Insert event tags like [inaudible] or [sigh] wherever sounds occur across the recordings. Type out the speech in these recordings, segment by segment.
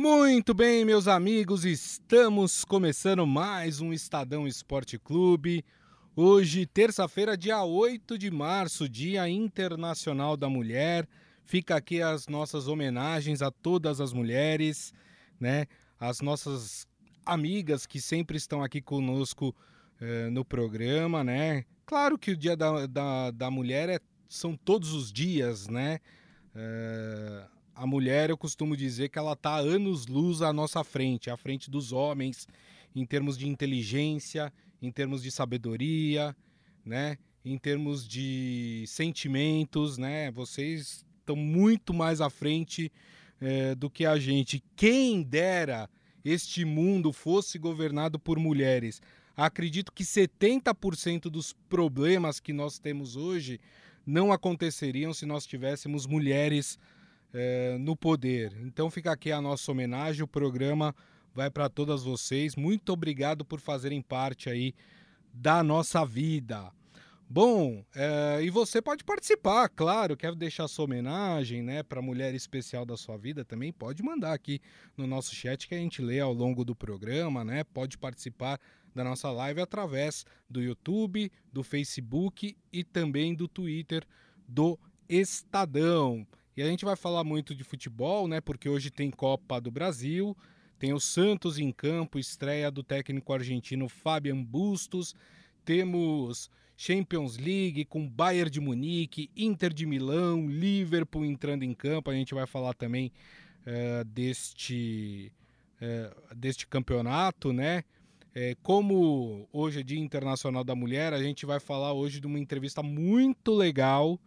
Muito bem, meus amigos, estamos começando mais um Estadão Esporte Clube. Hoje, terça-feira, dia 8 de março, Dia Internacional da Mulher. Fica aqui as nossas homenagens a todas as mulheres, né? As nossas amigas que sempre estão aqui conosco eh, no programa, né? Claro que o Dia da, da, da Mulher é, são todos os dias, né? Eh, a mulher, eu costumo dizer que ela está anos-luz à nossa frente, à frente dos homens, em termos de inteligência, em termos de sabedoria, né? em termos de sentimentos, né? Vocês estão muito mais à frente é, do que a gente. Quem dera este mundo fosse governado por mulheres. Acredito que 70% dos problemas que nós temos hoje não aconteceriam se nós tivéssemos mulheres é, no poder. Então fica aqui a nossa homenagem, o programa vai para todas vocês. Muito obrigado por fazerem parte aí da nossa vida. Bom, é, e você pode participar, claro, quer deixar sua homenagem, né, para mulher especial da sua vida também, pode mandar aqui no nosso chat que a gente lê ao longo do programa, né? Pode participar da nossa live através do YouTube, do Facebook e também do Twitter do Estadão. E a gente vai falar muito de futebol, né? Porque hoje tem Copa do Brasil, tem o Santos em campo, estreia do técnico argentino Fabian Bustos. Temos Champions League com Bayern de Munique, Inter de Milão, Liverpool entrando em campo. A gente vai falar também uh, deste, uh, deste campeonato, né? É, como hoje é Dia Internacional da Mulher, a gente vai falar hoje de uma entrevista muito legal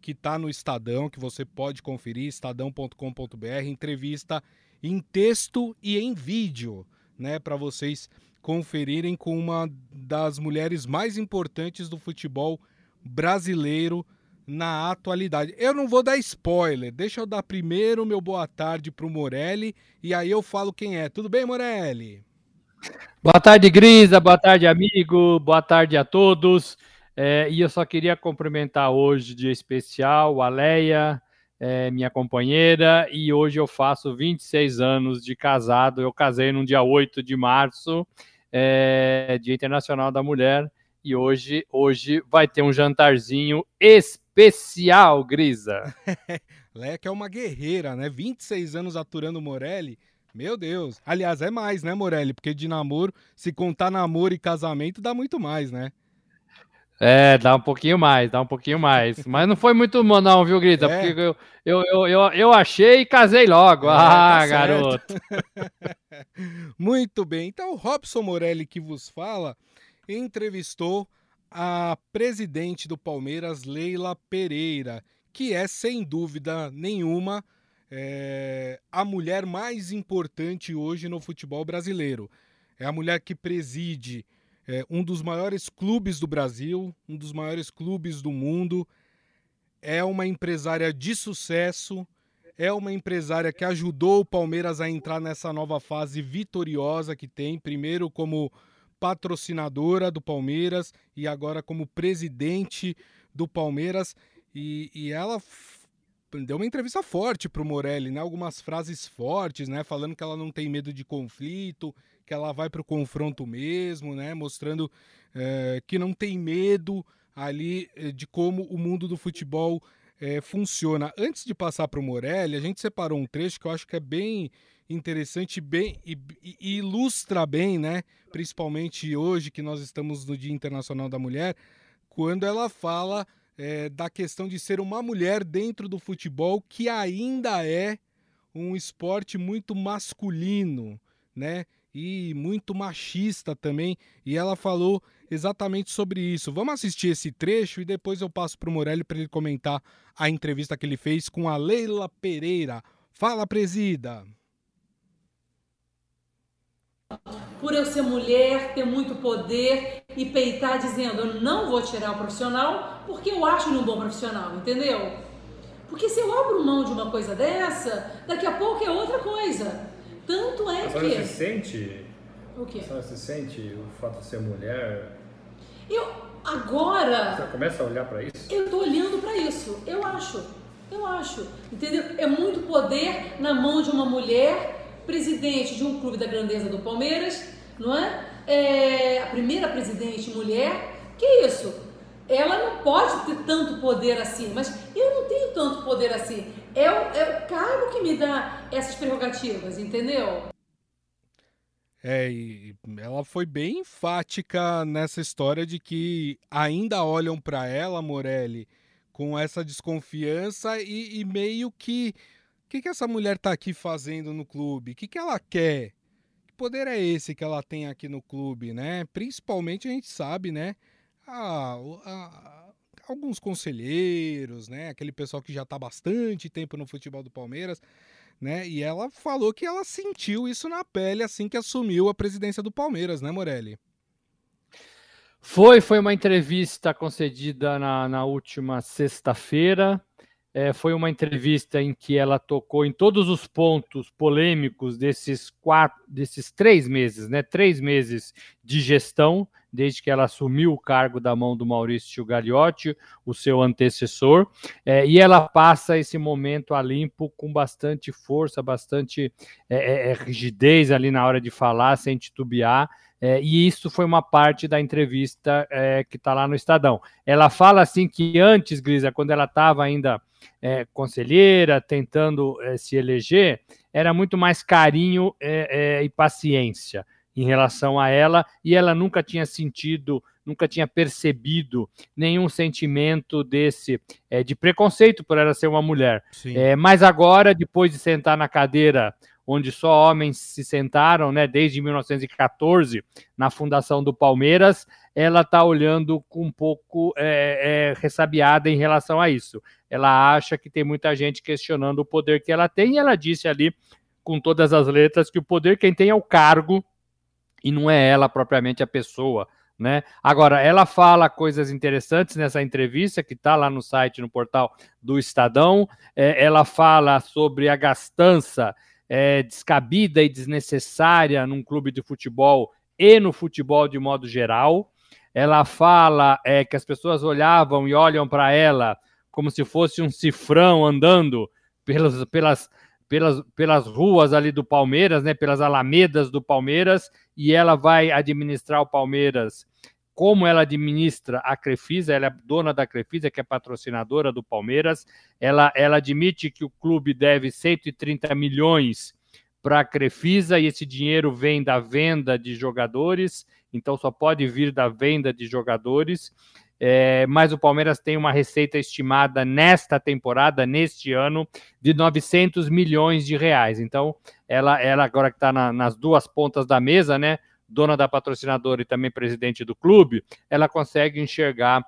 que está no Estadão, que você pode conferir, estadão.com.br, entrevista em texto e em vídeo, né, para vocês conferirem com uma das mulheres mais importantes do futebol brasileiro na atualidade. Eu não vou dar spoiler, deixa eu dar primeiro meu boa tarde para o Morelli e aí eu falo quem é. Tudo bem, Morelli? Boa tarde, Grisa, boa tarde, amigo, boa tarde a todos. É, e eu só queria cumprimentar hoje, dia especial, a Leia, é, minha companheira, e hoje eu faço 26 anos de casado. Eu casei no dia 8 de março, é, Dia Internacional da Mulher, e hoje, hoje vai ter um jantarzinho especial, Grisa. [laughs] Leia que é uma guerreira, né? 26 anos aturando Morelli. Meu Deus. Aliás, é mais, né, Morelli? Porque de namoro, se contar namoro e casamento, dá muito mais, né? É, dá um pouquinho mais, dá um pouquinho mais. Mas não foi muito não, viu, Grita? É. Porque eu, eu, eu, eu, eu achei e casei logo. É, ah, tá garoto. [laughs] muito bem. Então, o Robson Morelli que vos fala entrevistou a presidente do Palmeiras, Leila Pereira, que é, sem dúvida nenhuma, é, a mulher mais importante hoje no futebol brasileiro. É a mulher que preside é, um dos maiores clubes do Brasil, um dos maiores clubes do mundo. É uma empresária de sucesso, é uma empresária que ajudou o Palmeiras a entrar nessa nova fase vitoriosa que tem, primeiro como patrocinadora do Palmeiras e agora como presidente do Palmeiras. E, e ela deu uma entrevista forte para o Morelli, né? Algumas frases fortes, né? Falando que ela não tem medo de conflito, que ela vai para o confronto mesmo, né? Mostrando é, que não tem medo ali eh, de como o mundo do futebol é, funciona. Antes de passar para o Morelli, a gente separou um trecho que eu acho que é bem interessante bem, e, e ilustra bem, né? Principalmente hoje que nós estamos no Dia Internacional da Mulher, quando ela fala é, da questão de ser uma mulher dentro do futebol que ainda é um esporte muito masculino, né? E muito machista também. E ela falou exatamente sobre isso. Vamos assistir esse trecho e depois eu passo para o Morelli para ele comentar a entrevista que ele fez com a Leila Pereira. Fala, presida! Por eu ser mulher, ter muito poder e peitar dizendo eu não vou tirar o profissional porque eu acho ele um bom profissional, entendeu? Porque se eu abro mão de uma coisa dessa, daqui a pouco é outra coisa. Tanto é a que. Você se sente. O quê? Você se sente o fato de ser mulher. Eu. Agora. Você começa a olhar para isso? Eu tô olhando para isso. Eu acho. Eu acho. Entendeu? É muito poder na mão de uma mulher presidente de um clube da grandeza do Palmeiras, não é? é a primeira presidente mulher. Que isso? Ela não pode ter tanto poder assim, mas eu não tenho tanto poder assim. É o, é o cargo que me dá essas prerrogativas, entendeu? É, e ela foi bem enfática nessa história de que ainda olham para ela, Morelli, com essa desconfiança e, e meio que o que, que essa mulher tá aqui fazendo no clube? O que, que ela quer? Que poder é esse que ela tem aqui no clube, né? Principalmente a gente sabe, né? A, a, alguns conselheiros, né? Aquele pessoal que já está bastante tempo no futebol do Palmeiras, né? E ela falou que ela sentiu isso na pele assim que assumiu a presidência do Palmeiras, né, Morelli? Foi, foi uma entrevista concedida na, na última sexta-feira. É, foi uma entrevista em que ela tocou em todos os pontos polêmicos desses quatro, desses três meses, né? Três meses de gestão, desde que ela assumiu o cargo da mão do Maurício Gagliotti, o seu antecessor, é, e ela passa esse momento a limpo com bastante força, bastante é, é, é rigidez ali na hora de falar, sem titubear. É, e isso foi uma parte da entrevista é, que está lá no Estadão. Ela fala assim que antes, Grisa, quando ela estava ainda é, conselheira, tentando é, se eleger, era muito mais carinho é, é, e paciência em relação a ela, e ela nunca tinha sentido, nunca tinha percebido nenhum sentimento desse de preconceito por ela ser uma mulher. mas agora, depois de sentar na cadeira onde só homens se sentaram, né, desde 1914, na fundação do Palmeiras, ela está olhando com um pouco é, é, ressabiada em relação a isso. Ela acha que tem muita gente questionando o poder que ela tem, e ela disse ali, com todas as letras, que o poder quem tem é o cargo, e não é ela propriamente a pessoa. Né? Agora, ela fala coisas interessantes nessa entrevista que está lá no site, no portal do Estadão. É, ela fala sobre a gastança é, descabida e desnecessária num clube de futebol e no futebol de modo geral. Ela fala é, que as pessoas olhavam e olham para ela como se fosse um cifrão andando pelas, pelas, pelas, pelas ruas ali do Palmeiras, né, pelas alamedas do Palmeiras, e ela vai administrar o Palmeiras. Como ela administra a Crefisa, ela é dona da Crefisa, que é patrocinadora do Palmeiras, ela, ela admite que o clube deve 130 milhões para a Crefisa e esse dinheiro vem da venda de jogadores, então só pode vir da venda de jogadores. É, mas o Palmeiras tem uma receita estimada nesta temporada, neste ano, de 900 milhões de reais. Então, ela, ela agora que está na, nas duas pontas da mesa, né? dona da patrocinadora e também presidente do clube, ela consegue enxergar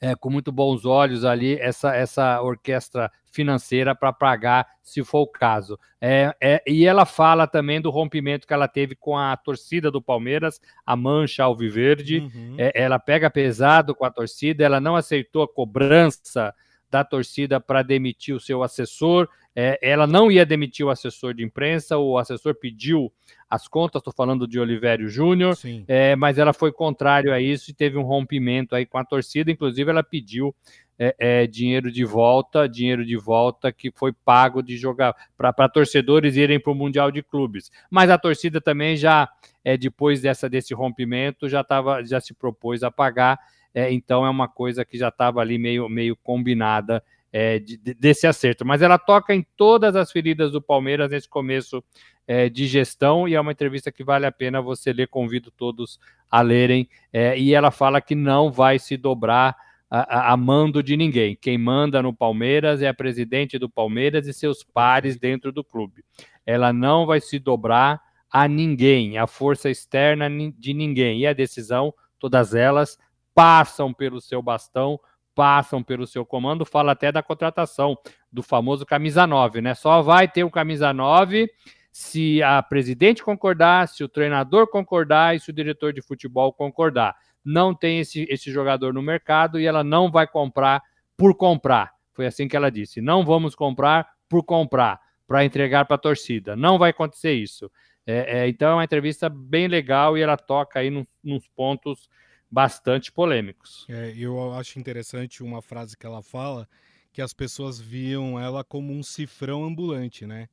é, com muito bons olhos ali essa, essa orquestra financeira para pagar, se for o caso. É, é, e ela fala também do rompimento que ela teve com a torcida do Palmeiras, a Mancha Alviverde. Uhum. É, ela pega pesado com a torcida, ela não aceitou a cobrança da torcida para demitir o seu assessor. É, ela não ia demitir o assessor de imprensa, o assessor pediu as contas, estou falando de Olivério Júnior, é, mas ela foi contrário a isso e teve um rompimento aí com a torcida, inclusive ela pediu é, é, dinheiro de volta, dinheiro de volta que foi pago de jogar para torcedores irem para o Mundial de Clubes. Mas a torcida também já, é, depois dessa, desse rompimento, já, tava, já se propôs a pagar, é, então é uma coisa que já estava ali meio, meio combinada é, de, desse acerto. Mas ela toca em todas as feridas do Palmeiras nesse começo é, de gestão e é uma entrevista que vale a pena você ler. Convido todos a lerem. É, e ela fala que não vai se dobrar a, a, a, mando de ninguém. Quem manda no Palmeiras é a presidente do Palmeiras e seus pares dentro do clube. Ela não vai se dobrar a ninguém, a força externa de ninguém. E a decisão, todas elas passam pelo seu bastão passam pelo seu comando, fala até da contratação do famoso camisa 9, né? Só vai ter o camisa 9 se a presidente concordar, se o treinador concordar e se o diretor de futebol concordar. Não tem esse, esse jogador no mercado e ela não vai comprar por comprar. Foi assim que ela disse: não vamos comprar por comprar, para entregar para a torcida. Não vai acontecer isso. É, é, então é uma entrevista bem legal e ela toca aí nos, nos pontos bastante polêmicos. É, eu acho interessante uma frase que ela fala, que as pessoas viam ela como um cifrão ambulante, né?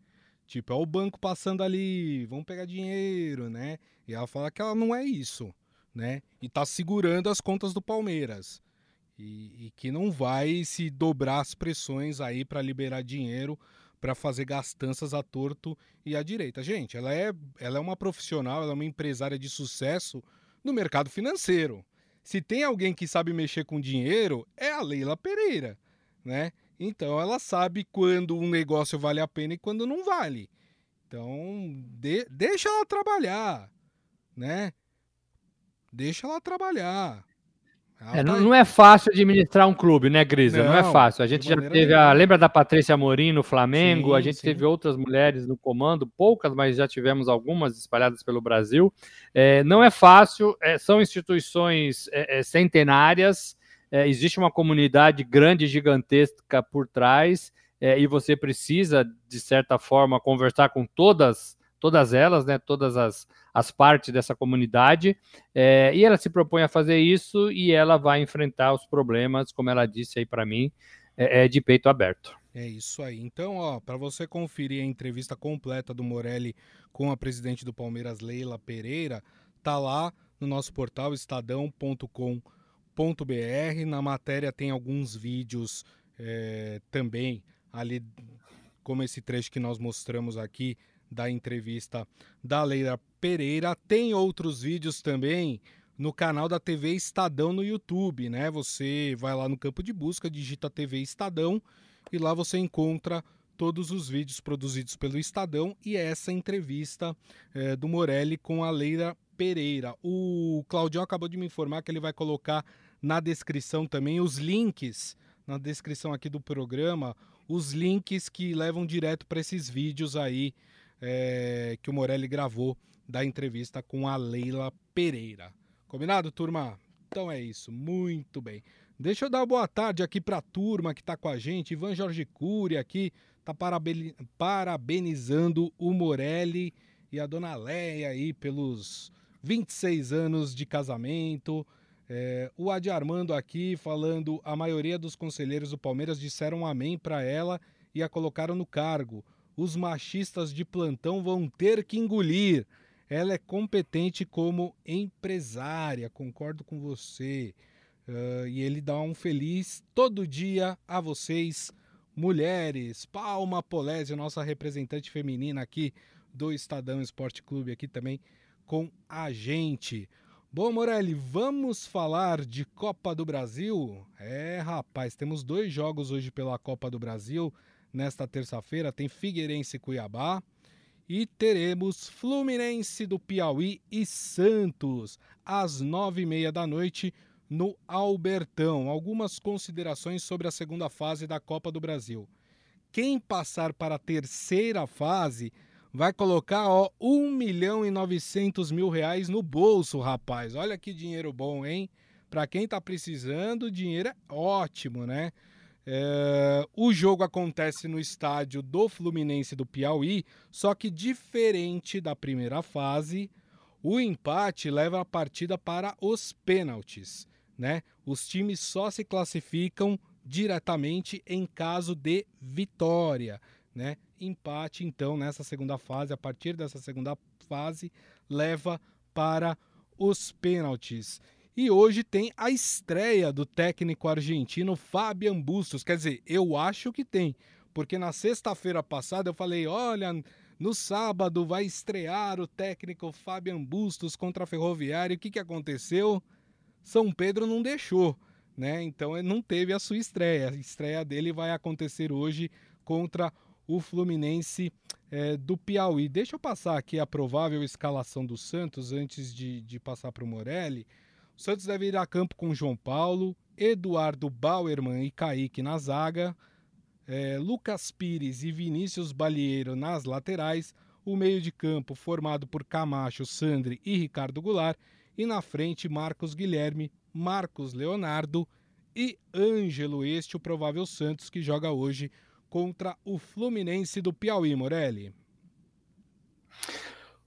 Tipo, é o banco passando ali, vamos pegar dinheiro, né? E ela fala que ela não é isso, né? E tá segurando as contas do Palmeiras. E, e que não vai se dobrar as pressões aí para liberar dinheiro para fazer gastanças à torto e à direita. Gente, ela é, ela é uma profissional, ela é uma empresária de sucesso no mercado financeiro. Se tem alguém que sabe mexer com dinheiro, é a Leila Pereira, né? Então ela sabe quando um negócio vale a pena e quando não vale. Então, de, deixa ela trabalhar, né? Deixa ela trabalhar. É, não, não, é fácil administrar um clube, né, Grisa? Não, não é fácil. A gente já teve a. Lembra da Patrícia Amorim no Flamengo? Sim, a gente sim. teve outras mulheres no comando, poucas, mas já tivemos algumas espalhadas pelo Brasil. É, não é fácil, é, são instituições é, é, centenárias, é, existe uma comunidade grande, gigantesca por trás, e você precisa, de certa forma, conversar com todas todas elas, né, todas as, as partes dessa comunidade, é, e ela se propõe a fazer isso e ela vai enfrentar os problemas, como ela disse aí para mim, é, é, de peito aberto. É isso aí. Então, ó, para você conferir a entrevista completa do Morelli com a presidente do Palmeiras, Leila Pereira, tá lá no nosso portal estadão.com.br. Na matéria tem alguns vídeos é, também ali, como esse trecho que nós mostramos aqui, da entrevista da Leila Pereira. Tem outros vídeos também no canal da TV Estadão no YouTube, né? Você vai lá no campo de busca, digita TV Estadão e lá você encontra todos os vídeos produzidos pelo Estadão e essa entrevista é, do Morelli com a Leila Pereira. O Claudio acabou de me informar que ele vai colocar na descrição também os links, na descrição aqui do programa, os links que levam direto para esses vídeos aí é, que o Morelli gravou da entrevista com a Leila Pereira. Combinado, turma? Então é isso, muito bem. Deixa eu dar boa tarde aqui para a turma que está com a gente. Ivan Jorge Cury aqui está parabenizando o Morelli e a dona Leia aí pelos 26 anos de casamento. É, o Adi Armando aqui falando: a maioria dos conselheiros do Palmeiras disseram amém para ela e a colocaram no cargo os machistas de plantão vão ter que engolir. Ela é competente como empresária, concordo com você. Uh, e ele dá um feliz todo dia a vocês, mulheres. Palma Polésio, nossa representante feminina aqui do Estadão Esporte Clube, aqui também com a gente. Bom, Morelli, vamos falar de Copa do Brasil? É, rapaz, temos dois jogos hoje pela Copa do Brasil nesta terça-feira tem Figueirense e Cuiabá. E teremos Fluminense do Piauí e Santos, às nove e meia da noite, no Albertão. Algumas considerações sobre a segunda fase da Copa do Brasil. Quem passar para a terceira fase vai colocar ó, 1 milhão e 900 mil reais no bolso, rapaz. Olha que dinheiro bom, hein? Para quem está precisando, o dinheiro é ótimo, né? É, o jogo acontece no estádio do Fluminense do Piauí, só que diferente da primeira fase, o empate leva a partida para os pênaltis. Né? Os times só se classificam diretamente em caso de vitória. Né? Empate, então, nessa segunda fase, a partir dessa segunda fase, leva para os pênaltis. E hoje tem a estreia do técnico argentino Fabian Bustos. Quer dizer, eu acho que tem, porque na sexta-feira passada eu falei: olha, no sábado vai estrear o técnico Fabian Bustos contra a Ferroviária. O que, que aconteceu? São Pedro não deixou, né? Então ele não teve a sua estreia. A estreia dele vai acontecer hoje contra o Fluminense é, do Piauí. Deixa eu passar aqui a provável escalação do Santos antes de, de passar para o Morelli. O Santos deve ir a campo com João Paulo, Eduardo Bauerman e Kaique na zaga, é, Lucas Pires e Vinícius Balieiro nas laterais, o meio de campo formado por Camacho, Sandri e Ricardo Goulart, e na frente Marcos Guilherme, Marcos Leonardo e Ângelo, este o provável Santos que joga hoje contra o Fluminense do Piauí, Morelli.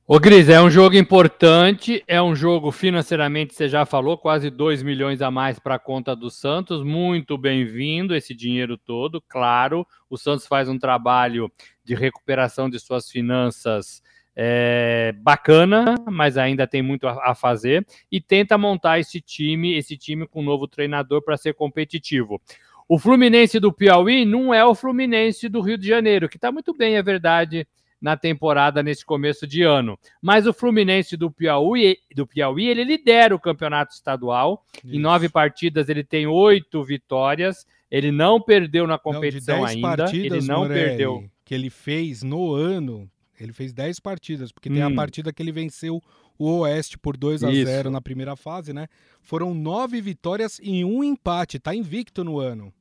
Ô, Gris, é um jogo importante, é um jogo financeiramente, você já falou, quase 2 milhões a mais para a conta do Santos. Muito bem-vindo esse dinheiro todo, claro. O Santos faz um trabalho de recuperação de suas finanças é, bacana, mas ainda tem muito a, a, fazer. E tenta montar esse time, esse time com um novo treinador para ser competitivo. O Fluminense do Piauí não é o Fluminense do Rio de Janeiro, que está muito bem, é verdade na temporada nesse começo de ano. Mas o Fluminense do Piauí, do Piauí ele lidera o campeonato estadual. Isso. Em nove partidas ele tem oito vitórias. Ele não perdeu na competição não, ainda. Partidas, ele não Morelli, perdeu. Que ele fez no ano. Ele fez dez partidas, porque hum. tem a hum. partida que ele venceu o Oeste por 2 a 0 na primeira fase, né? Foram nove vitórias e um empate. Tá invicto no ano.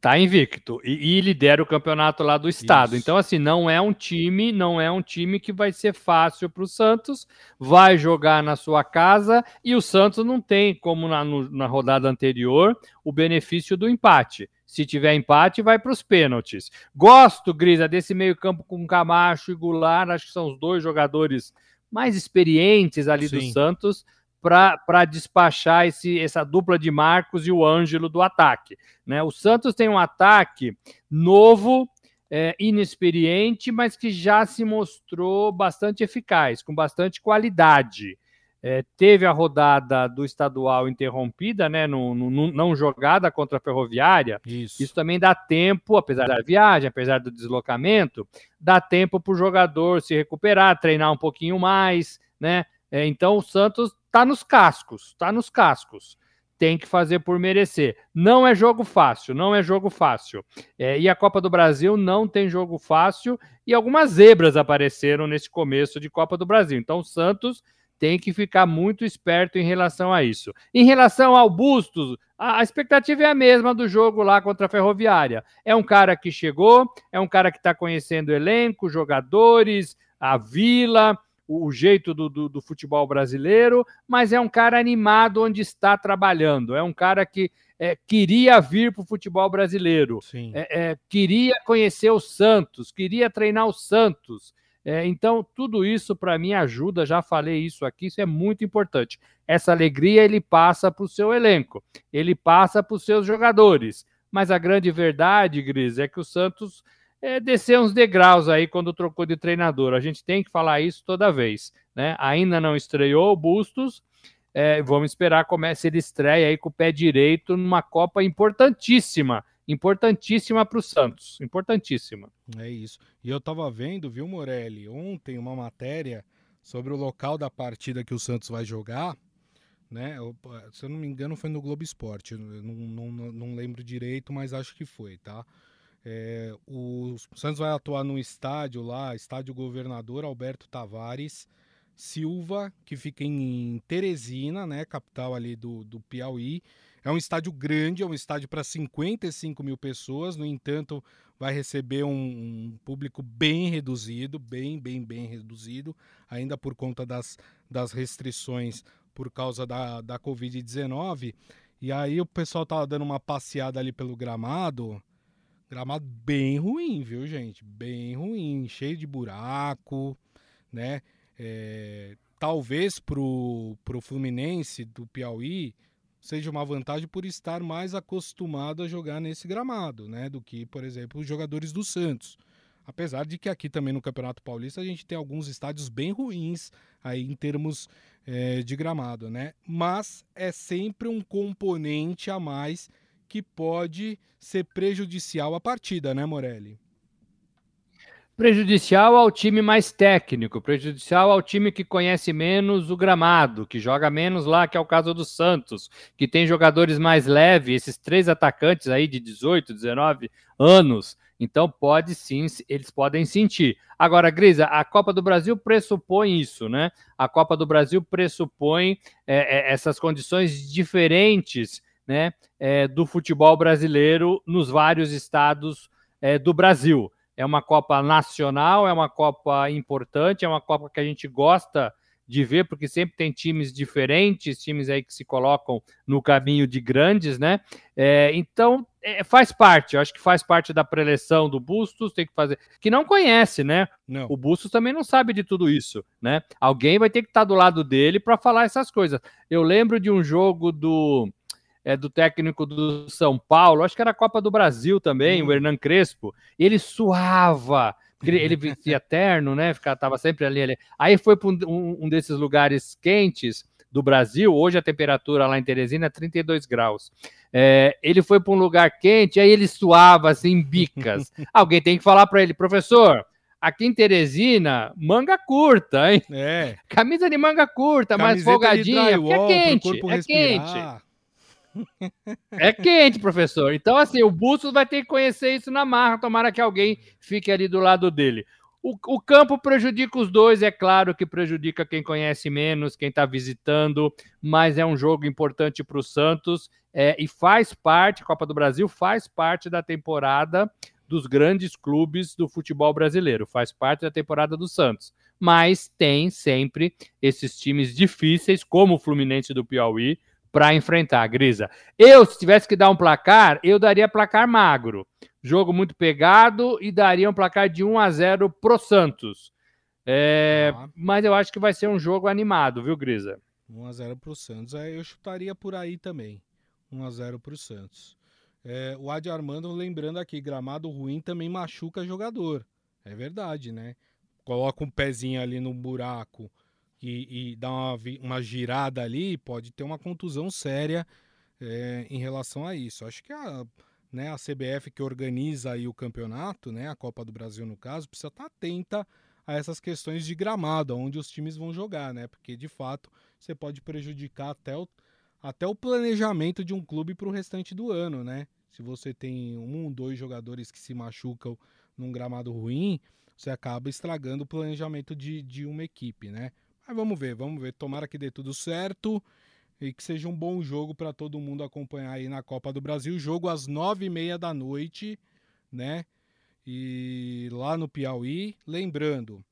Tá invicto e, e, lidera o campeonato lá do estado. Isso. Então, assim, não é um time, não é um time que vai ser fácil para o Santos. Vai jogar na sua casa e o Santos não tem, como na, no, na rodada anterior, o benefício do empate. Se tiver empate, vai para os pênaltis. Gosto, Grisa, desse meio-campo com Camacho e Goulart. Acho que são os dois jogadores mais experientes ali Sim. do Santos para despachar esse, essa dupla de Marcos e o Ângelo do ataque. Né? O Santos tem um ataque novo, é, inexperiente, mas que já se mostrou bastante eficaz, com bastante qualidade. É, teve a rodada do estadual interrompida, né, no, no, não jogada contra a Ferroviária. Isso. Isso também dá tempo, apesar da viagem, apesar do deslocamento, dá tempo para o jogador se recuperar, treinar um pouquinho mais, né? É, então o Santos Tá nos cascos, tá nos cascos. Tem que fazer por merecer. Não é jogo fácil, não é jogo fácil. É, e a Copa do Brasil não tem jogo fácil e algumas zebras apareceram nesse começo de Copa do Brasil. Então o Santos tem que ficar muito esperto em relação a isso. Em relação ao Bustos, a, expectativa é a mesma do jogo lá contra a Ferroviária. É um cara que chegou, é um cara que está conhecendo o elenco, jogadores, a vila, o, jeito do, do, do, futebol brasileiro, mas é um cara animado onde está trabalhando. É um cara que é, queria vir para o futebol brasileiro, é, é, queria conhecer o Santos, queria treinar o Santos. É, então, tudo isso para mim ajuda, já falei isso aqui, isso é muito importante. Essa alegria ele passa para o seu elenco, ele passa para os seus jogadores. Mas a grande verdade, Gris, é que o Santos é, descer uns degraus aí quando trocou de treinador. A gente tem que falar isso toda vez. Né? Ainda não estreou o Bustos. É, vamos esperar como é, se ele estreia aí com o pé direito numa Copa importantíssima. Importantíssima para o Santos. Importantíssima. É isso. E eu estava vendo, viu, Morelli, ontem uma matéria sobre o local da partida que o Santos vai jogar. Né? Eu, se eu não me engano, foi no Globo Esporte. Não, não, não lembro direito, mas acho que foi, tá? É, o Santos vai atuar no estádio lá, estádio Governador Alberto Tavares Silva, que fica em Teresina, né, capital ali do, do Piauí. É um estádio grande, é um estádio para 55 mil pessoas, no entanto, vai receber um, um, público bem reduzido, bem, bem, bem reduzido, ainda por conta das, das restrições por causa da, da Covid-19. E aí o pessoal tava dando uma passeada ali pelo gramado. Gramado bem ruim, viu, gente? Bem ruim, cheio de buraco, né? É, talvez pro, pro Fluminense do Piauí seja uma vantagem por estar mais acostumado a jogar nesse gramado, né? Do que, por exemplo, os jogadores do Santos. Apesar de que aqui também no Campeonato Paulista a gente tem alguns estádios bem ruins aí em termos é, de gramado, né? Mas é sempre um componente a mais que pode ser prejudicial à partida, né, Morelli? Prejudicial ao time mais técnico, prejudicial ao time que conhece menos o gramado, que joga menos lá, que é o caso do Santos, que tem jogadores mais leves, esses três atacantes aí de 18, 19 anos. Então pode sim, eles podem sentir. Agora, Grisa, a Copa do Brasil pressupõe isso, né? A Copa do Brasil pressupõe é, é, essas condições diferentes né, é, do futebol brasileiro nos vários estados é, do Brasil. É uma Copa nacional, é uma Copa importante, é uma Copa que a gente gosta de ver, porque sempre tem times diferentes, times aí que se colocam no caminho de grandes, né? É, então, é, faz parte, eu acho que faz parte da preleção do Bustos, tem que fazer. Que não conhece, né? Não. O Bustos também não sabe de tudo isso, né? Alguém vai ter que estar do lado dele para falar essas coisas. Eu lembro de um jogo do. É, do técnico do São Paulo, acho que era a Copa do Brasil também, hum. o Hernan Crespo, ele suava, ele, ele [laughs] vestia terno, né? Ficava, tava sempre ali, ali. Aí foi para um, um, desses lugares quentes do Brasil. Hoje a temperatura lá em Teresina é 32 graus. É, ele foi para um lugar quente, aí ele suava assim, bicas. [laughs] Alguém tem que falar para ele, professor. Aqui em Teresina, manga curta, hein? É. [laughs] Camisa de manga curta, Camiseta mais folgadinha, porque é quente, é respirar. quente. É quente, professor. Então, assim, o Bustos vai ter que conhecer isso na marra. Tomara que alguém fique ali do lado dele. O, o campo prejudica os dois, é claro que prejudica quem conhece menos, quem está visitando, mas é um jogo importante para o Santos é, e faz parte, Copa do Brasil faz parte da temporada dos grandes clubes do futebol brasileiro, faz parte da temporada do Santos. Mas tem sempre esses times difíceis, como o Fluminense do Piauí, para enfrentar, Grisa. Eu, se tivesse que dar um placar, eu daria placar magro. Jogo muito pegado e daria um placar de 1 a 0 pro Santos. É, ah. Mas eu acho que vai ser um jogo animado, viu, Grisa? 1 a 0 pro Santos. É, eu chutaria por aí também. 1 a 0 pro Santos. É, o Adi Armando lembrando aqui, gramado ruim também machuca jogador. É verdade, né? Coloca um pezinho ali no buraco e, e dá uma, uma girada ali, pode ter uma contusão séria é, em relação a isso. Acho que a, né, a CBF que organiza aí o campeonato, né, a Copa do Brasil no caso, precisa estar atenta a essas questões de gramado, onde os times vão jogar, né? Porque de fato você pode prejudicar até o, até o planejamento de um clube para o restante do ano, né? Se você tem um, dois jogadores que se machucam num gramado ruim, você acaba estragando o planejamento de, de uma equipe, né? Mas vamos ver, vamos ver. Tomara que dê tudo certo e que seja um bom jogo para todo mundo acompanhar aí na Copa do Brasil. Jogo às nove e meia da noite, né? E lá no Piauí. Lembrando,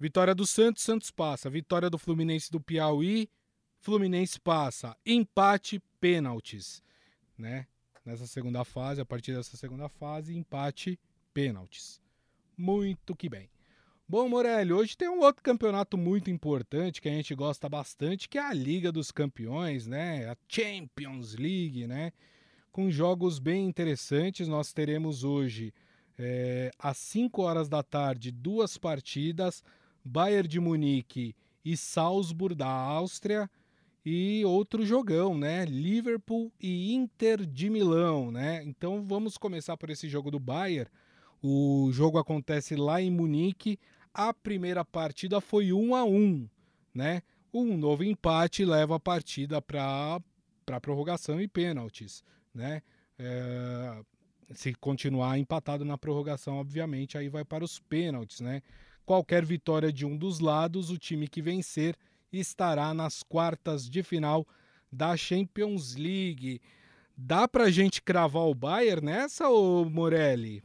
vitória do Santos, Santos passa. Vitória do Fluminense do Piauí, Fluminense passa. Empate, pênaltis, né? Nessa segunda fase, a partir dessa segunda fase, empate, pênaltis. Muito que bem. Bom, Morelli, hoje tem um outro campeonato muito importante que a gente gosta bastante, que é a Liga dos Campeões, né? A Champions League, né? Com jogos bem interessantes. Nós teremos hoje, é, às 5 horas da tarde, duas partidas: Bayern de Munique e Salzburg da Áustria. E outro jogão, né? Liverpool e Inter de Milão, né? Então vamos começar por esse jogo do Bayern. O jogo acontece lá em Munique a primeira partida foi 1 a 1, né? Um novo empate leva a partida para para prorrogação e pênaltis, né? É, se continuar empatado na prorrogação, obviamente, aí vai para os pênaltis, né? Qualquer vitória de um dos lados, o time que vencer estará nas quartas de final da Champions League. Dá pra gente cravar o Bayern nessa, ô Morelli?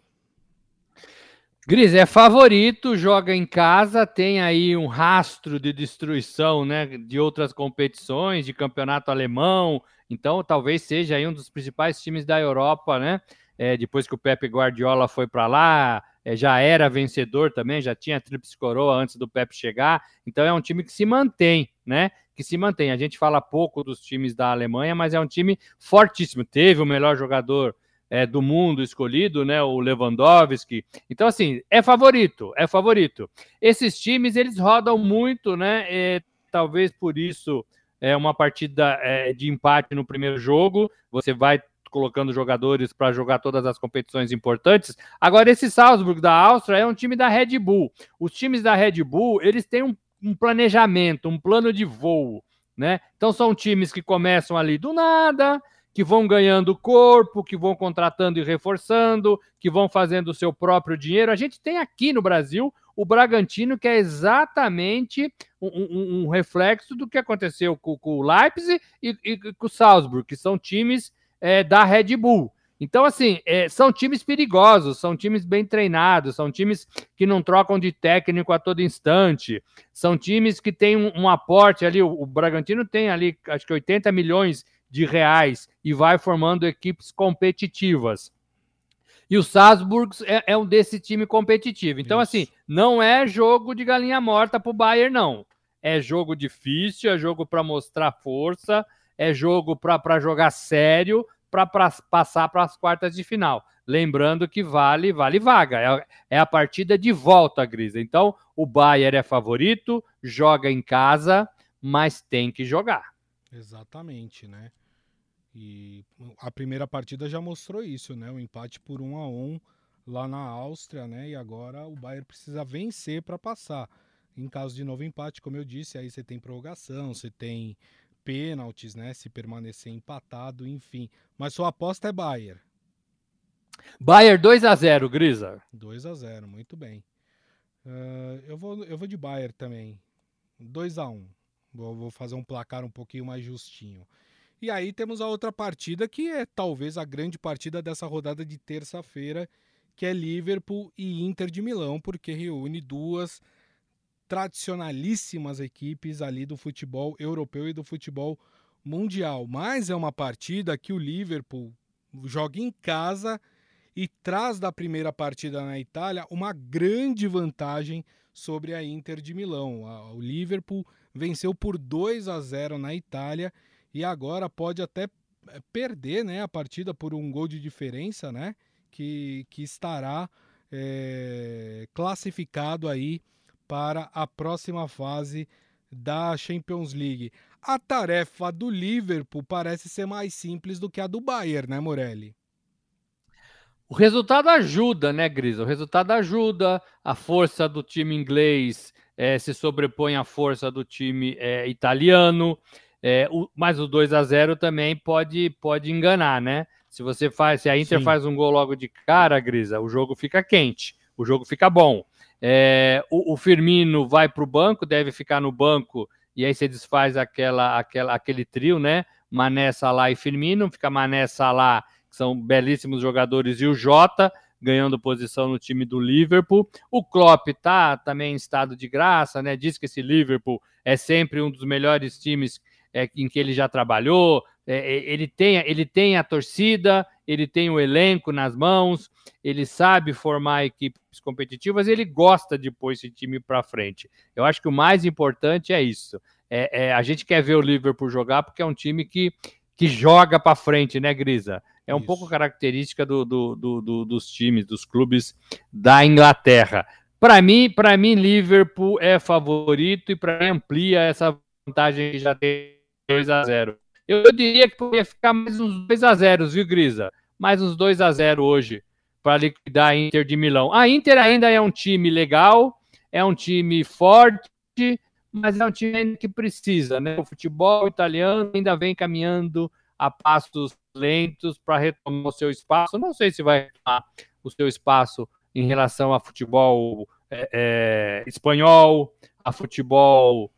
Gris é favorito, joga em casa, tem aí um rastro de destruição, né, de outras competições, de campeonato alemão. Então, talvez seja aí um dos principais times da Europa, né? É, depois que o Pepe Guardiola foi para lá, é, já era vencedor também, já tinha tríplice coroa antes do Pepe chegar. Então, é um time que se mantém, né? Que se mantém. A gente fala pouco dos times da Alemanha, mas é um time fortíssimo. Teve o melhor jogador é, do mundo escolhido, né, o Lewandowski. Então, assim, é favorito, é favorito. Esses times, eles rodam muito, né, é, talvez por isso é uma partida é, de empate no primeiro jogo, você vai colocando jogadores para jogar todas as competições importantes. Agora, esse Salzburg da Áustria é um time da Red Bull. Os times da Red Bull, eles têm um, um planejamento, um plano de voo, né? Então, são times que começam ali do nada, que vão ganhando corpo, que vão contratando e reforçando, que vão fazendo o seu próprio dinheiro. A gente tem aqui no Brasil o Bragantino, que é exatamente um, um, um reflexo do que aconteceu com, com o Leipzig e, e, com o Salzburg, que são times é, da Red Bull. Então, assim, é, são times perigosos, são times bem treinados, são times que não trocam de técnico a todo instante, são times que têm um, um aporte ali. O, o, Bragantino tem ali, acho que 80 milhões de reais e vai formando equipes competitivas. E o Salzburg é, é um desse time competitivo. Então, Isso. assim, não é jogo de galinha morta para o Bayern, não. É jogo difícil, é jogo para mostrar força, é jogo para jogar sério, para passar para as quartas de final. Lembrando que vale, vale vaga. É, é a partida de volta, Grisa. Então, o Bayern é favorito, joga em casa, mas tem que jogar. Exatamente, né? E a primeira partida já mostrou isso, né? O empate por um a um lá na Áustria, né? E agora o Bayern precisa vencer para passar. Em caso de novo empate, como eu disse, aí você tem prorrogação, você tem pênaltis, né? Se permanecer empatado, enfim. Mas sua aposta é Bayern. Bayern 2 a 0 Grisa. 2 a 0 muito bem. Uh, eu, vou, eu vou de Bayern também. 2 a 1 vou, vou fazer um placar um pouquinho mais justinho. E aí temos a outra partida que é talvez a grande partida dessa rodada de terça-feira, que é Liverpool e Inter de Milão, porque reúne duas tradicionalíssimas equipes ali do futebol europeu e do futebol mundial. Mas é uma partida que o Liverpool joga em casa e traz da primeira partida na Itália uma grande vantagem sobre a Inter de Milão. O Liverpool venceu por 2 a 0 na Itália e agora pode até eh, perder né, a partida por um gol de diferença, né? Que, que estará é, classificado aí para a próxima fase da Champions League. A tarefa do Liverpool parece ser mais simples do que a do Bayern, né, Morelli? O resultado ajuda, né, Grisa? O resultado ajuda, a força do time inglês é, se sobrepõe à força do time é, italiano. É, o, mas o 2 a 0 também pode, pode enganar, né? Se você faz, se a Inter Sim. faz um gol logo de cara, Grisa, o jogo fica quente, o jogo fica bom. É, o, o, Firmino vai para o banco, deve ficar no banco, e aí você desfaz aquela, aquela, aquele trio, né? Mané, Salah e Firmino, fica Mané, Salah, que são belíssimos jogadores, e o Jota ganhando posição no time do Liverpool. O Klopp tá também em estado de graça, né? Diz que esse Liverpool é sempre um dos melhores times é, em que ele já trabalhou, é, é, ele, tem, ele tem a torcida, ele tem o elenco nas mãos, ele sabe formar equipes competitivas, ele gosta de pôr esse time para frente. Eu acho que o mais importante é isso. É, é, a gente quer ver o Liverpool jogar porque é um time que, que joga para frente, né, Grisa? É um isso. pouco característica do, do, do, dos times, dos clubes da Inglaterra. Para mim, para mim, Liverpool é favorito e para mim amplia essa vantagem que já tem 2 a 0 Eu diria que poderia ficar mais uns 2 a 0 viu, Grisa? Mais uns 2 a 0 hoje para liquidar a Inter de Milão. A Inter ainda é um time legal, é um time forte, mas é um time que precisa, né? O futebol italiano ainda vem caminhando a passos lentos para retomar o seu espaço. Não sei se vai retomar o seu espaço em relação a futebol é, é, espanhol, a futebol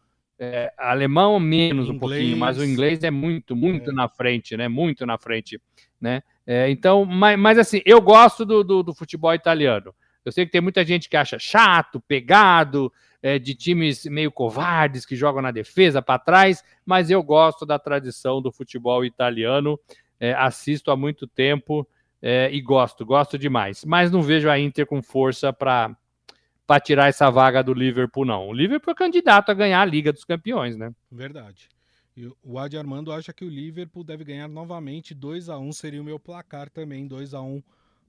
é, alemão menos inglês. um pouquinho, mas o inglês é muito, muito é. na frente, né? Muito na frente, né? É, então, mas, mas, assim, eu gosto do, do, do, futebol italiano. Eu sei que tem muita gente que acha chato, pegado, é, de times meio covardes que jogam na defesa para trás, mas eu gosto da tradição do futebol italiano. É, assisto há muito tempo é, e gosto, gosto demais. Mas não vejo a Inter com força para para tirar essa vaga do Liverpool, não. O Liverpool é candidato a ganhar a Liga dos Campeões, né? Verdade. E o Adi Armando acha que o Liverpool deve ganhar novamente 2 a 1 seria o meu placar também, 2 a 1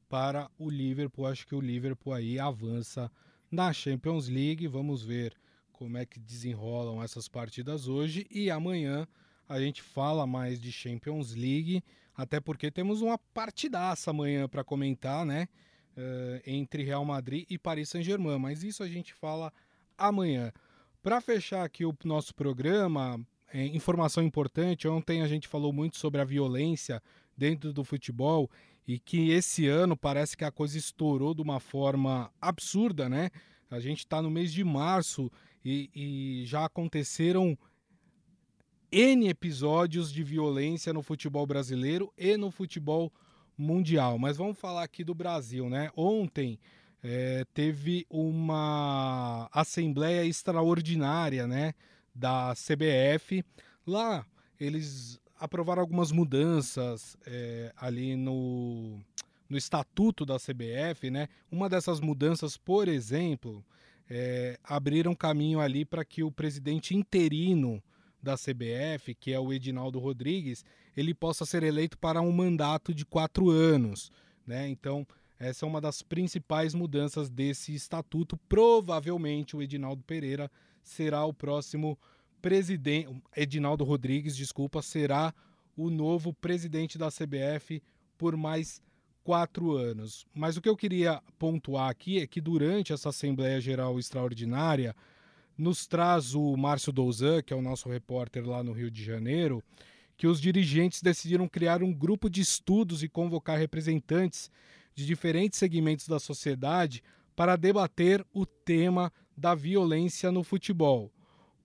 para o Liverpool. Acho que o Liverpool aí avança na Champions League. Vamos ver como é que desenrolam essas partidas hoje e amanhã a gente fala mais de Champions League, até porque temos uma partidaça amanhã para comentar, né? Uh, entre Real Madrid e Paris Saint-Germain, mas isso a gente fala amanhã. Para fechar aqui o nosso programa, é, informação importante: ontem a gente falou muito sobre a violência dentro do futebol e que esse ano parece que a coisa estourou de uma forma absurda, né? A gente está no mês de março e, e já aconteceram N episódios de violência no futebol brasileiro e no futebol mundial. Mas vamos falar aqui do Brasil, né? Ontem é, teve uma assembleia extraordinária, né, da CBF. Lá eles aprovaram algumas mudanças é, ali no, no estatuto da CBF, né? Uma dessas mudanças, por exemplo, é, abriram caminho ali para que o presidente interino da CBF, que é o Edinaldo Rodrigues, ele possa ser eleito para um mandato de quatro anos, né? Então essa é uma das principais mudanças desse estatuto. Provavelmente o Edinaldo Pereira será o próximo presidente. Edinaldo Rodrigues, desculpa, será o novo presidente da CBF por mais quatro anos. Mas o que eu queria pontuar aqui é que durante essa Assembleia Geral Extraordinária, nos traz o Márcio Douzan, que é o nosso repórter lá no Rio de Janeiro, que os dirigentes decidiram criar um grupo de estudos e convocar representantes de diferentes segmentos da sociedade para debater o tema da violência no futebol.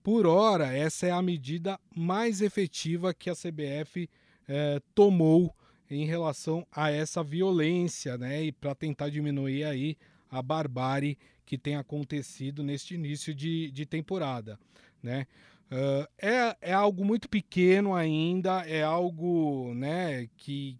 Por hora, essa é a medida mais efetiva que a CBF eh, tomou em relação a essa violência, né? E para tentar diminuir aí a barbárie que tem acontecido neste início de, de temporada, né? Uh, é, é algo muito pequeno ainda, é algo né, que,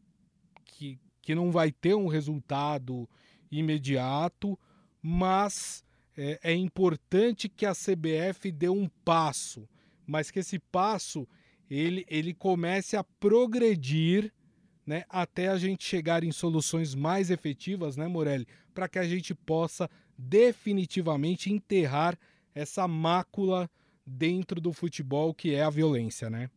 que, que não vai ter um resultado imediato, mas é, é importante que a CBF dê um passo, mas que esse passo ele, ele comece a progredir né, até a gente chegar em soluções mais efetivas, né, Morelli, para que a gente possa definitivamente enterrar essa mácula dentro do futebol que é a violência, né?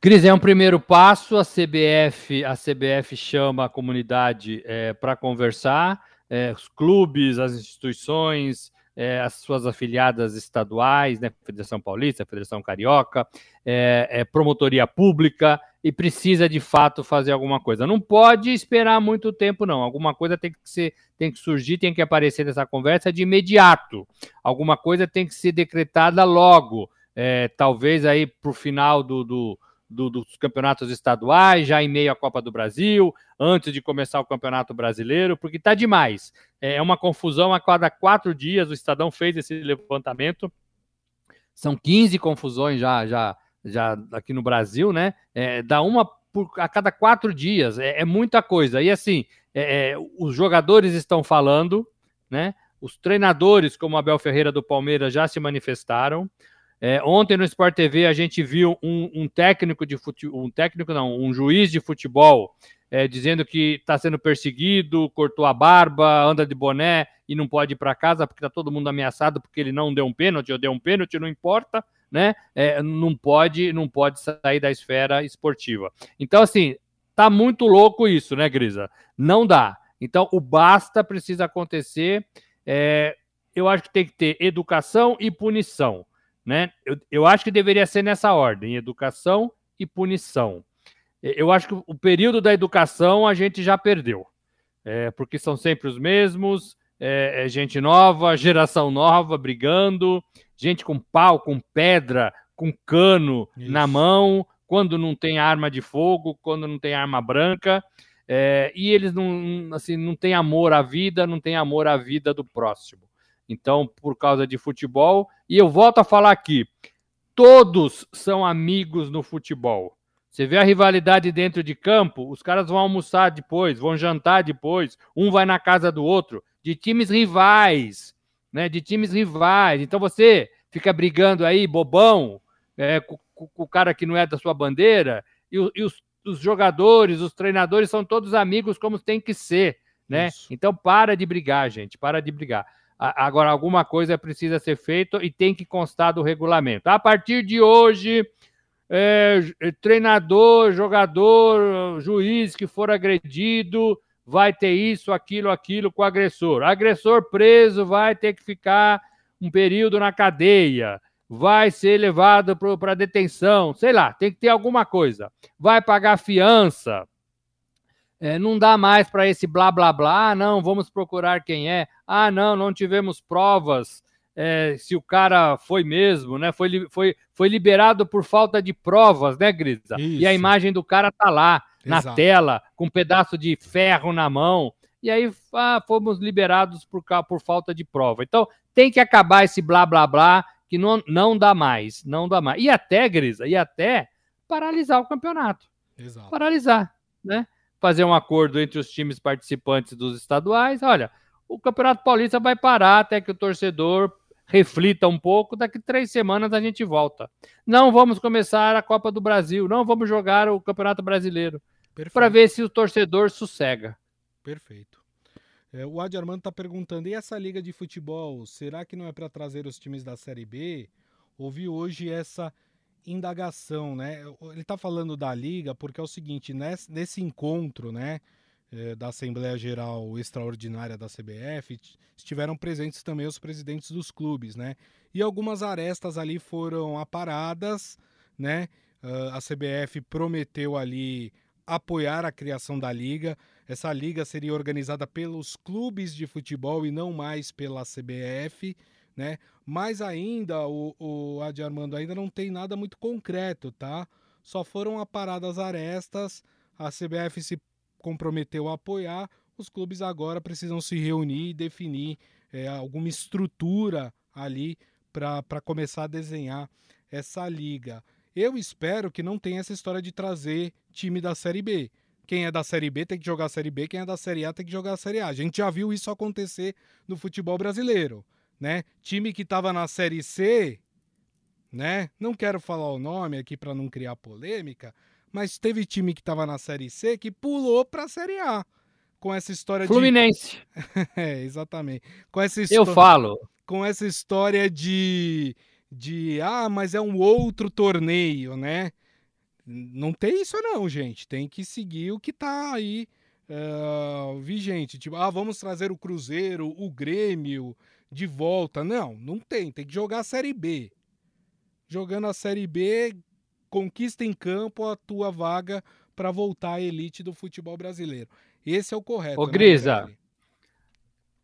Cris, é um primeiro passo. A CBF, a CBF chama a comunidade é, para conversar, é, os clubes, as instituições, é, as suas afiliadas estaduais, né, Federação Paulista, Federação Carioca, é, é, promotoria pública, e precisa de fato fazer alguma coisa. Não pode esperar muito tempo, não. Alguma coisa tem que ser, tem que surgir, tem que aparecer nessa conversa de imediato. Alguma coisa tem que ser decretada logo. É, talvez aí para o final do, do do, dos campeonatos estaduais, já em meio à Copa do Brasil, antes de começar o Campeonato Brasileiro, porque está demais. É uma confusão a cada quatro dias. O Estadão fez esse levantamento. São 15 confusões já, já, já aqui no Brasil, né? É, dá uma por, a cada quatro dias. É, é muita coisa. E assim, é, é os jogadores estão falando, né? Os treinadores, como Abel Ferreira do Palmeiras, já se manifestaram. É, ontem no Sport TV a gente viu um, um técnico de futebol, um técnico não, um juiz de futebol é, dizendo que está sendo perseguido, cortou a barba, anda de boné e não pode ir para casa porque está todo mundo ameaçado porque ele não deu um pênalti ou deu um pênalti, não importa, né? É, não pode, não pode sair da esfera esportiva. Então assim, tá muito louco isso, né, Grisa? Não dá. Então o basta precisa acontecer. É, eu acho que tem que ter educação e punição. Né? Eu, eu acho que deveria ser nessa ordem: educação e punição. Eu acho que o período da educação a gente já perdeu, é, porque são sempre os mesmos, é, é gente nova, geração nova brigando, gente com pau, com pedra, com cano Isso. na mão, quando não tem arma de fogo, quando não tem arma branca, é, e eles não, assim, não têm amor à vida, não têm amor à vida do próximo. Então, por causa de futebol, e eu volto a falar aqui, todos são amigos no futebol. Você vê a rivalidade dentro de campo, os caras vão almoçar depois, vão jantar depois, um vai na casa do outro, de times rivais, né? De times rivais. Então você fica brigando aí, bobão, é, com, com, o cara que não é da sua bandeira, e, e os, os, jogadores, os treinadores são todos amigos como tem que ser, né? Isso. Então para de brigar, gente, para de brigar. Agora, alguma coisa precisa ser feita e tem que constar do regulamento. A partir de hoje, é, treinador, jogador, juiz que for agredido vai ter isso, aquilo, aquilo com o agressor. Agressor preso vai ter que ficar um período na cadeia, vai ser levado para detenção, sei lá, tem que ter alguma coisa. Vai pagar fiança. É, não dá mais para esse blá blá blá, não, vamos procurar quem é. Ah, não, não tivemos provas é, se o cara foi mesmo, né? Foi, foi, foi liberado por falta de provas, né, Grisa? Isso. E a imagem do cara tá lá. na tela, com um pedaço de ferro na mão, e aí ah, fomos liberados por, por falta de prova. Então, tem que acabar esse blá blá blá, que não, não dá mais, não dá mais. E até, Grisa, e até paralisar o campeonato. Exato. Paralisar, né? Fazer um acordo entre os times participantes dos estaduais. Olha, o Campeonato Paulista vai parar até que o torcedor reflita um pouco, daqui três semanas a gente volta. Não vamos começar a Copa do Brasil, não vamos jogar o Campeonato Brasileiro, para ver se o torcedor sossega. Perfeito. É, o Adi Armando está perguntando, e essa liga de futebol, será que não é para trazer os times da Série B? Ouvi hoje essa indagação, né? Ele está falando da liga porque é o seguinte, nesse, nesse encontro, né? Eh, da Assembleia Geral Extraordinária da CBF, estiveram presentes também os presidentes dos clubes, né? E algumas arestas ali foram aparadas, né? Uh, a CBF prometeu ali apoiar a criação da liga. Essa liga seria organizada pelos clubes de futebol e não mais pela CBF, né? Mas ainda o, o Adi Armando ainda não tem nada muito concreto, tá? Só foram aparadas arestas. A CBF se comprometeu a apoiar, os clubes agora precisam se reunir e definir é, alguma estrutura ali para começar a desenhar essa liga. Eu espero que não tenha essa história de trazer time da Série B. Quem é da Série B tem que jogar a Série B, quem é da Série A tem que jogar a Série A. A gente já viu isso acontecer no futebol brasileiro, né? Time que estava na Série C, né? Não quero falar o nome aqui para não criar polêmica, mas teve time que estava na Série C que pulou para a Série A. Com essa história Fluminense. de. Fluminense. [laughs] é, exatamente. Com essa história... Eu falo. Com essa história de. de. Ah, mas é um outro torneio, né? Não tem isso, não, gente. Tem que seguir o que está aí uh, vigente. Tipo, ah, vamos trazer o Cruzeiro, o Grêmio de volta. Não, não tem. Tem que jogar a Série B. Jogando a Série B, conquista em campo a tua vaga para voltar à elite do futebol brasileiro. Esse é o correto. Ô, né, Grisa,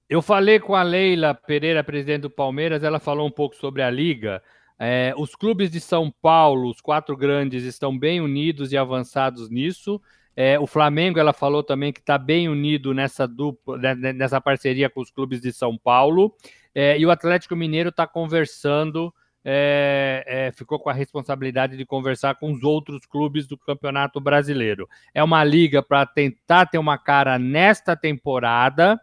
eu falei com a Leila Pereira, presidente do Palmeiras, ela falou um pouco sobre a liga. É, os clubes de São Paulo, os quatro grandes, estão bem unidos e avançados nisso. É, o Flamengo, ela falou também que está bem unido nessa dupla, né, né, nessa parceria com os clubes de São Paulo. É, e o Atlético Mineiro está conversando é, é, ficou com a responsabilidade de conversar com os outros clubes do Campeonato Brasileiro. É uma liga para tentar ter uma cara nesta temporada.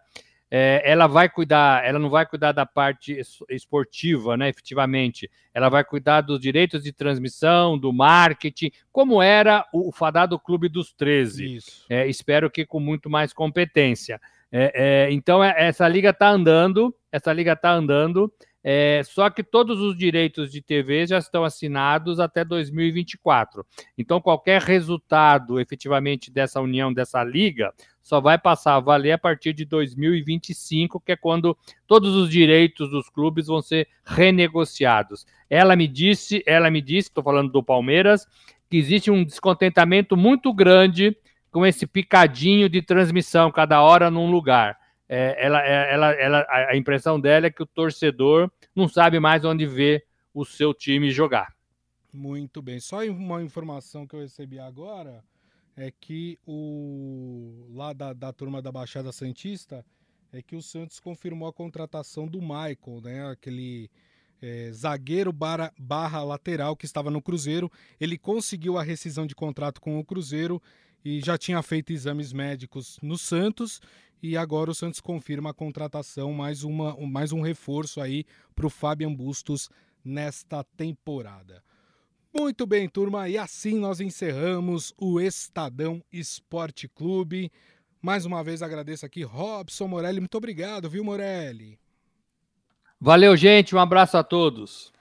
É, ela vai cuidar, ela não vai cuidar da parte esportiva, né, efetivamente. Ela vai cuidar dos direitos de transmissão, do marketing, como era o, o fadado Clube dos 13. É, espero que com muito mais competência. É, é, então, essa liga está andando, essa liga está andando. É, só que todos os direitos de TV já estão assinados até 2024. Então, qualquer resultado efetivamente dessa união, dessa liga, só vai passar a valer a partir de 2025, que é quando todos os direitos dos clubes vão ser renegociados. Ela me disse, ela me disse, estou falando do Palmeiras, que existe um descontentamento muito grande com esse picadinho de transmissão cada hora num lugar é, ela, é, ela, ela, a impressão dela é que o torcedor não sabe mais onde ver o seu time jogar. Muito bem. Só uma informação que eu recebi agora é que o lá da, da turma da Baixada Santista é que o Santos confirmou a contratação do Michael, né? Aquele é, zagueiro barra, barra lateral que estava no Cruzeiro. Ele conseguiu a rescisão de contrato com o Cruzeiro e já tinha feito exames médicos no Santos e agora o Santos confirma a contratação, mais, uma, mais um reforço aí para o Fabian Bustos nesta temporada. Muito bem, turma, e assim nós encerramos o Estadão Esporte Clube. Mais uma vez agradeço aqui Robson Morelli, muito obrigado, viu, Morelli? Valeu, gente, um abraço a todos.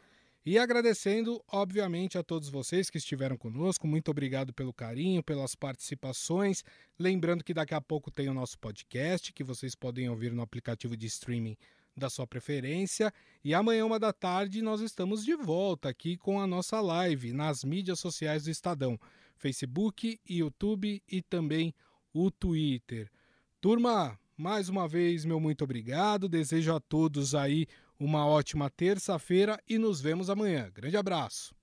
E agradecendo, obviamente, a todos vocês que estiveram conosco. Muito obrigado pelo carinho, pelas participações. Lembrando que daqui a pouco tem o nosso podcast, que vocês podem ouvir no aplicativo de streaming da sua preferência. E amanhã, uma da tarde, nós estamos de volta aqui com a nossa live nas mídias sociais do Estadão: Facebook, YouTube e também o Twitter. Turma, mais uma vez, meu muito obrigado. Desejo a todos aí uma ótima terça-feira e nos vemos amanhã. Grande abraço.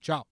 Tchau.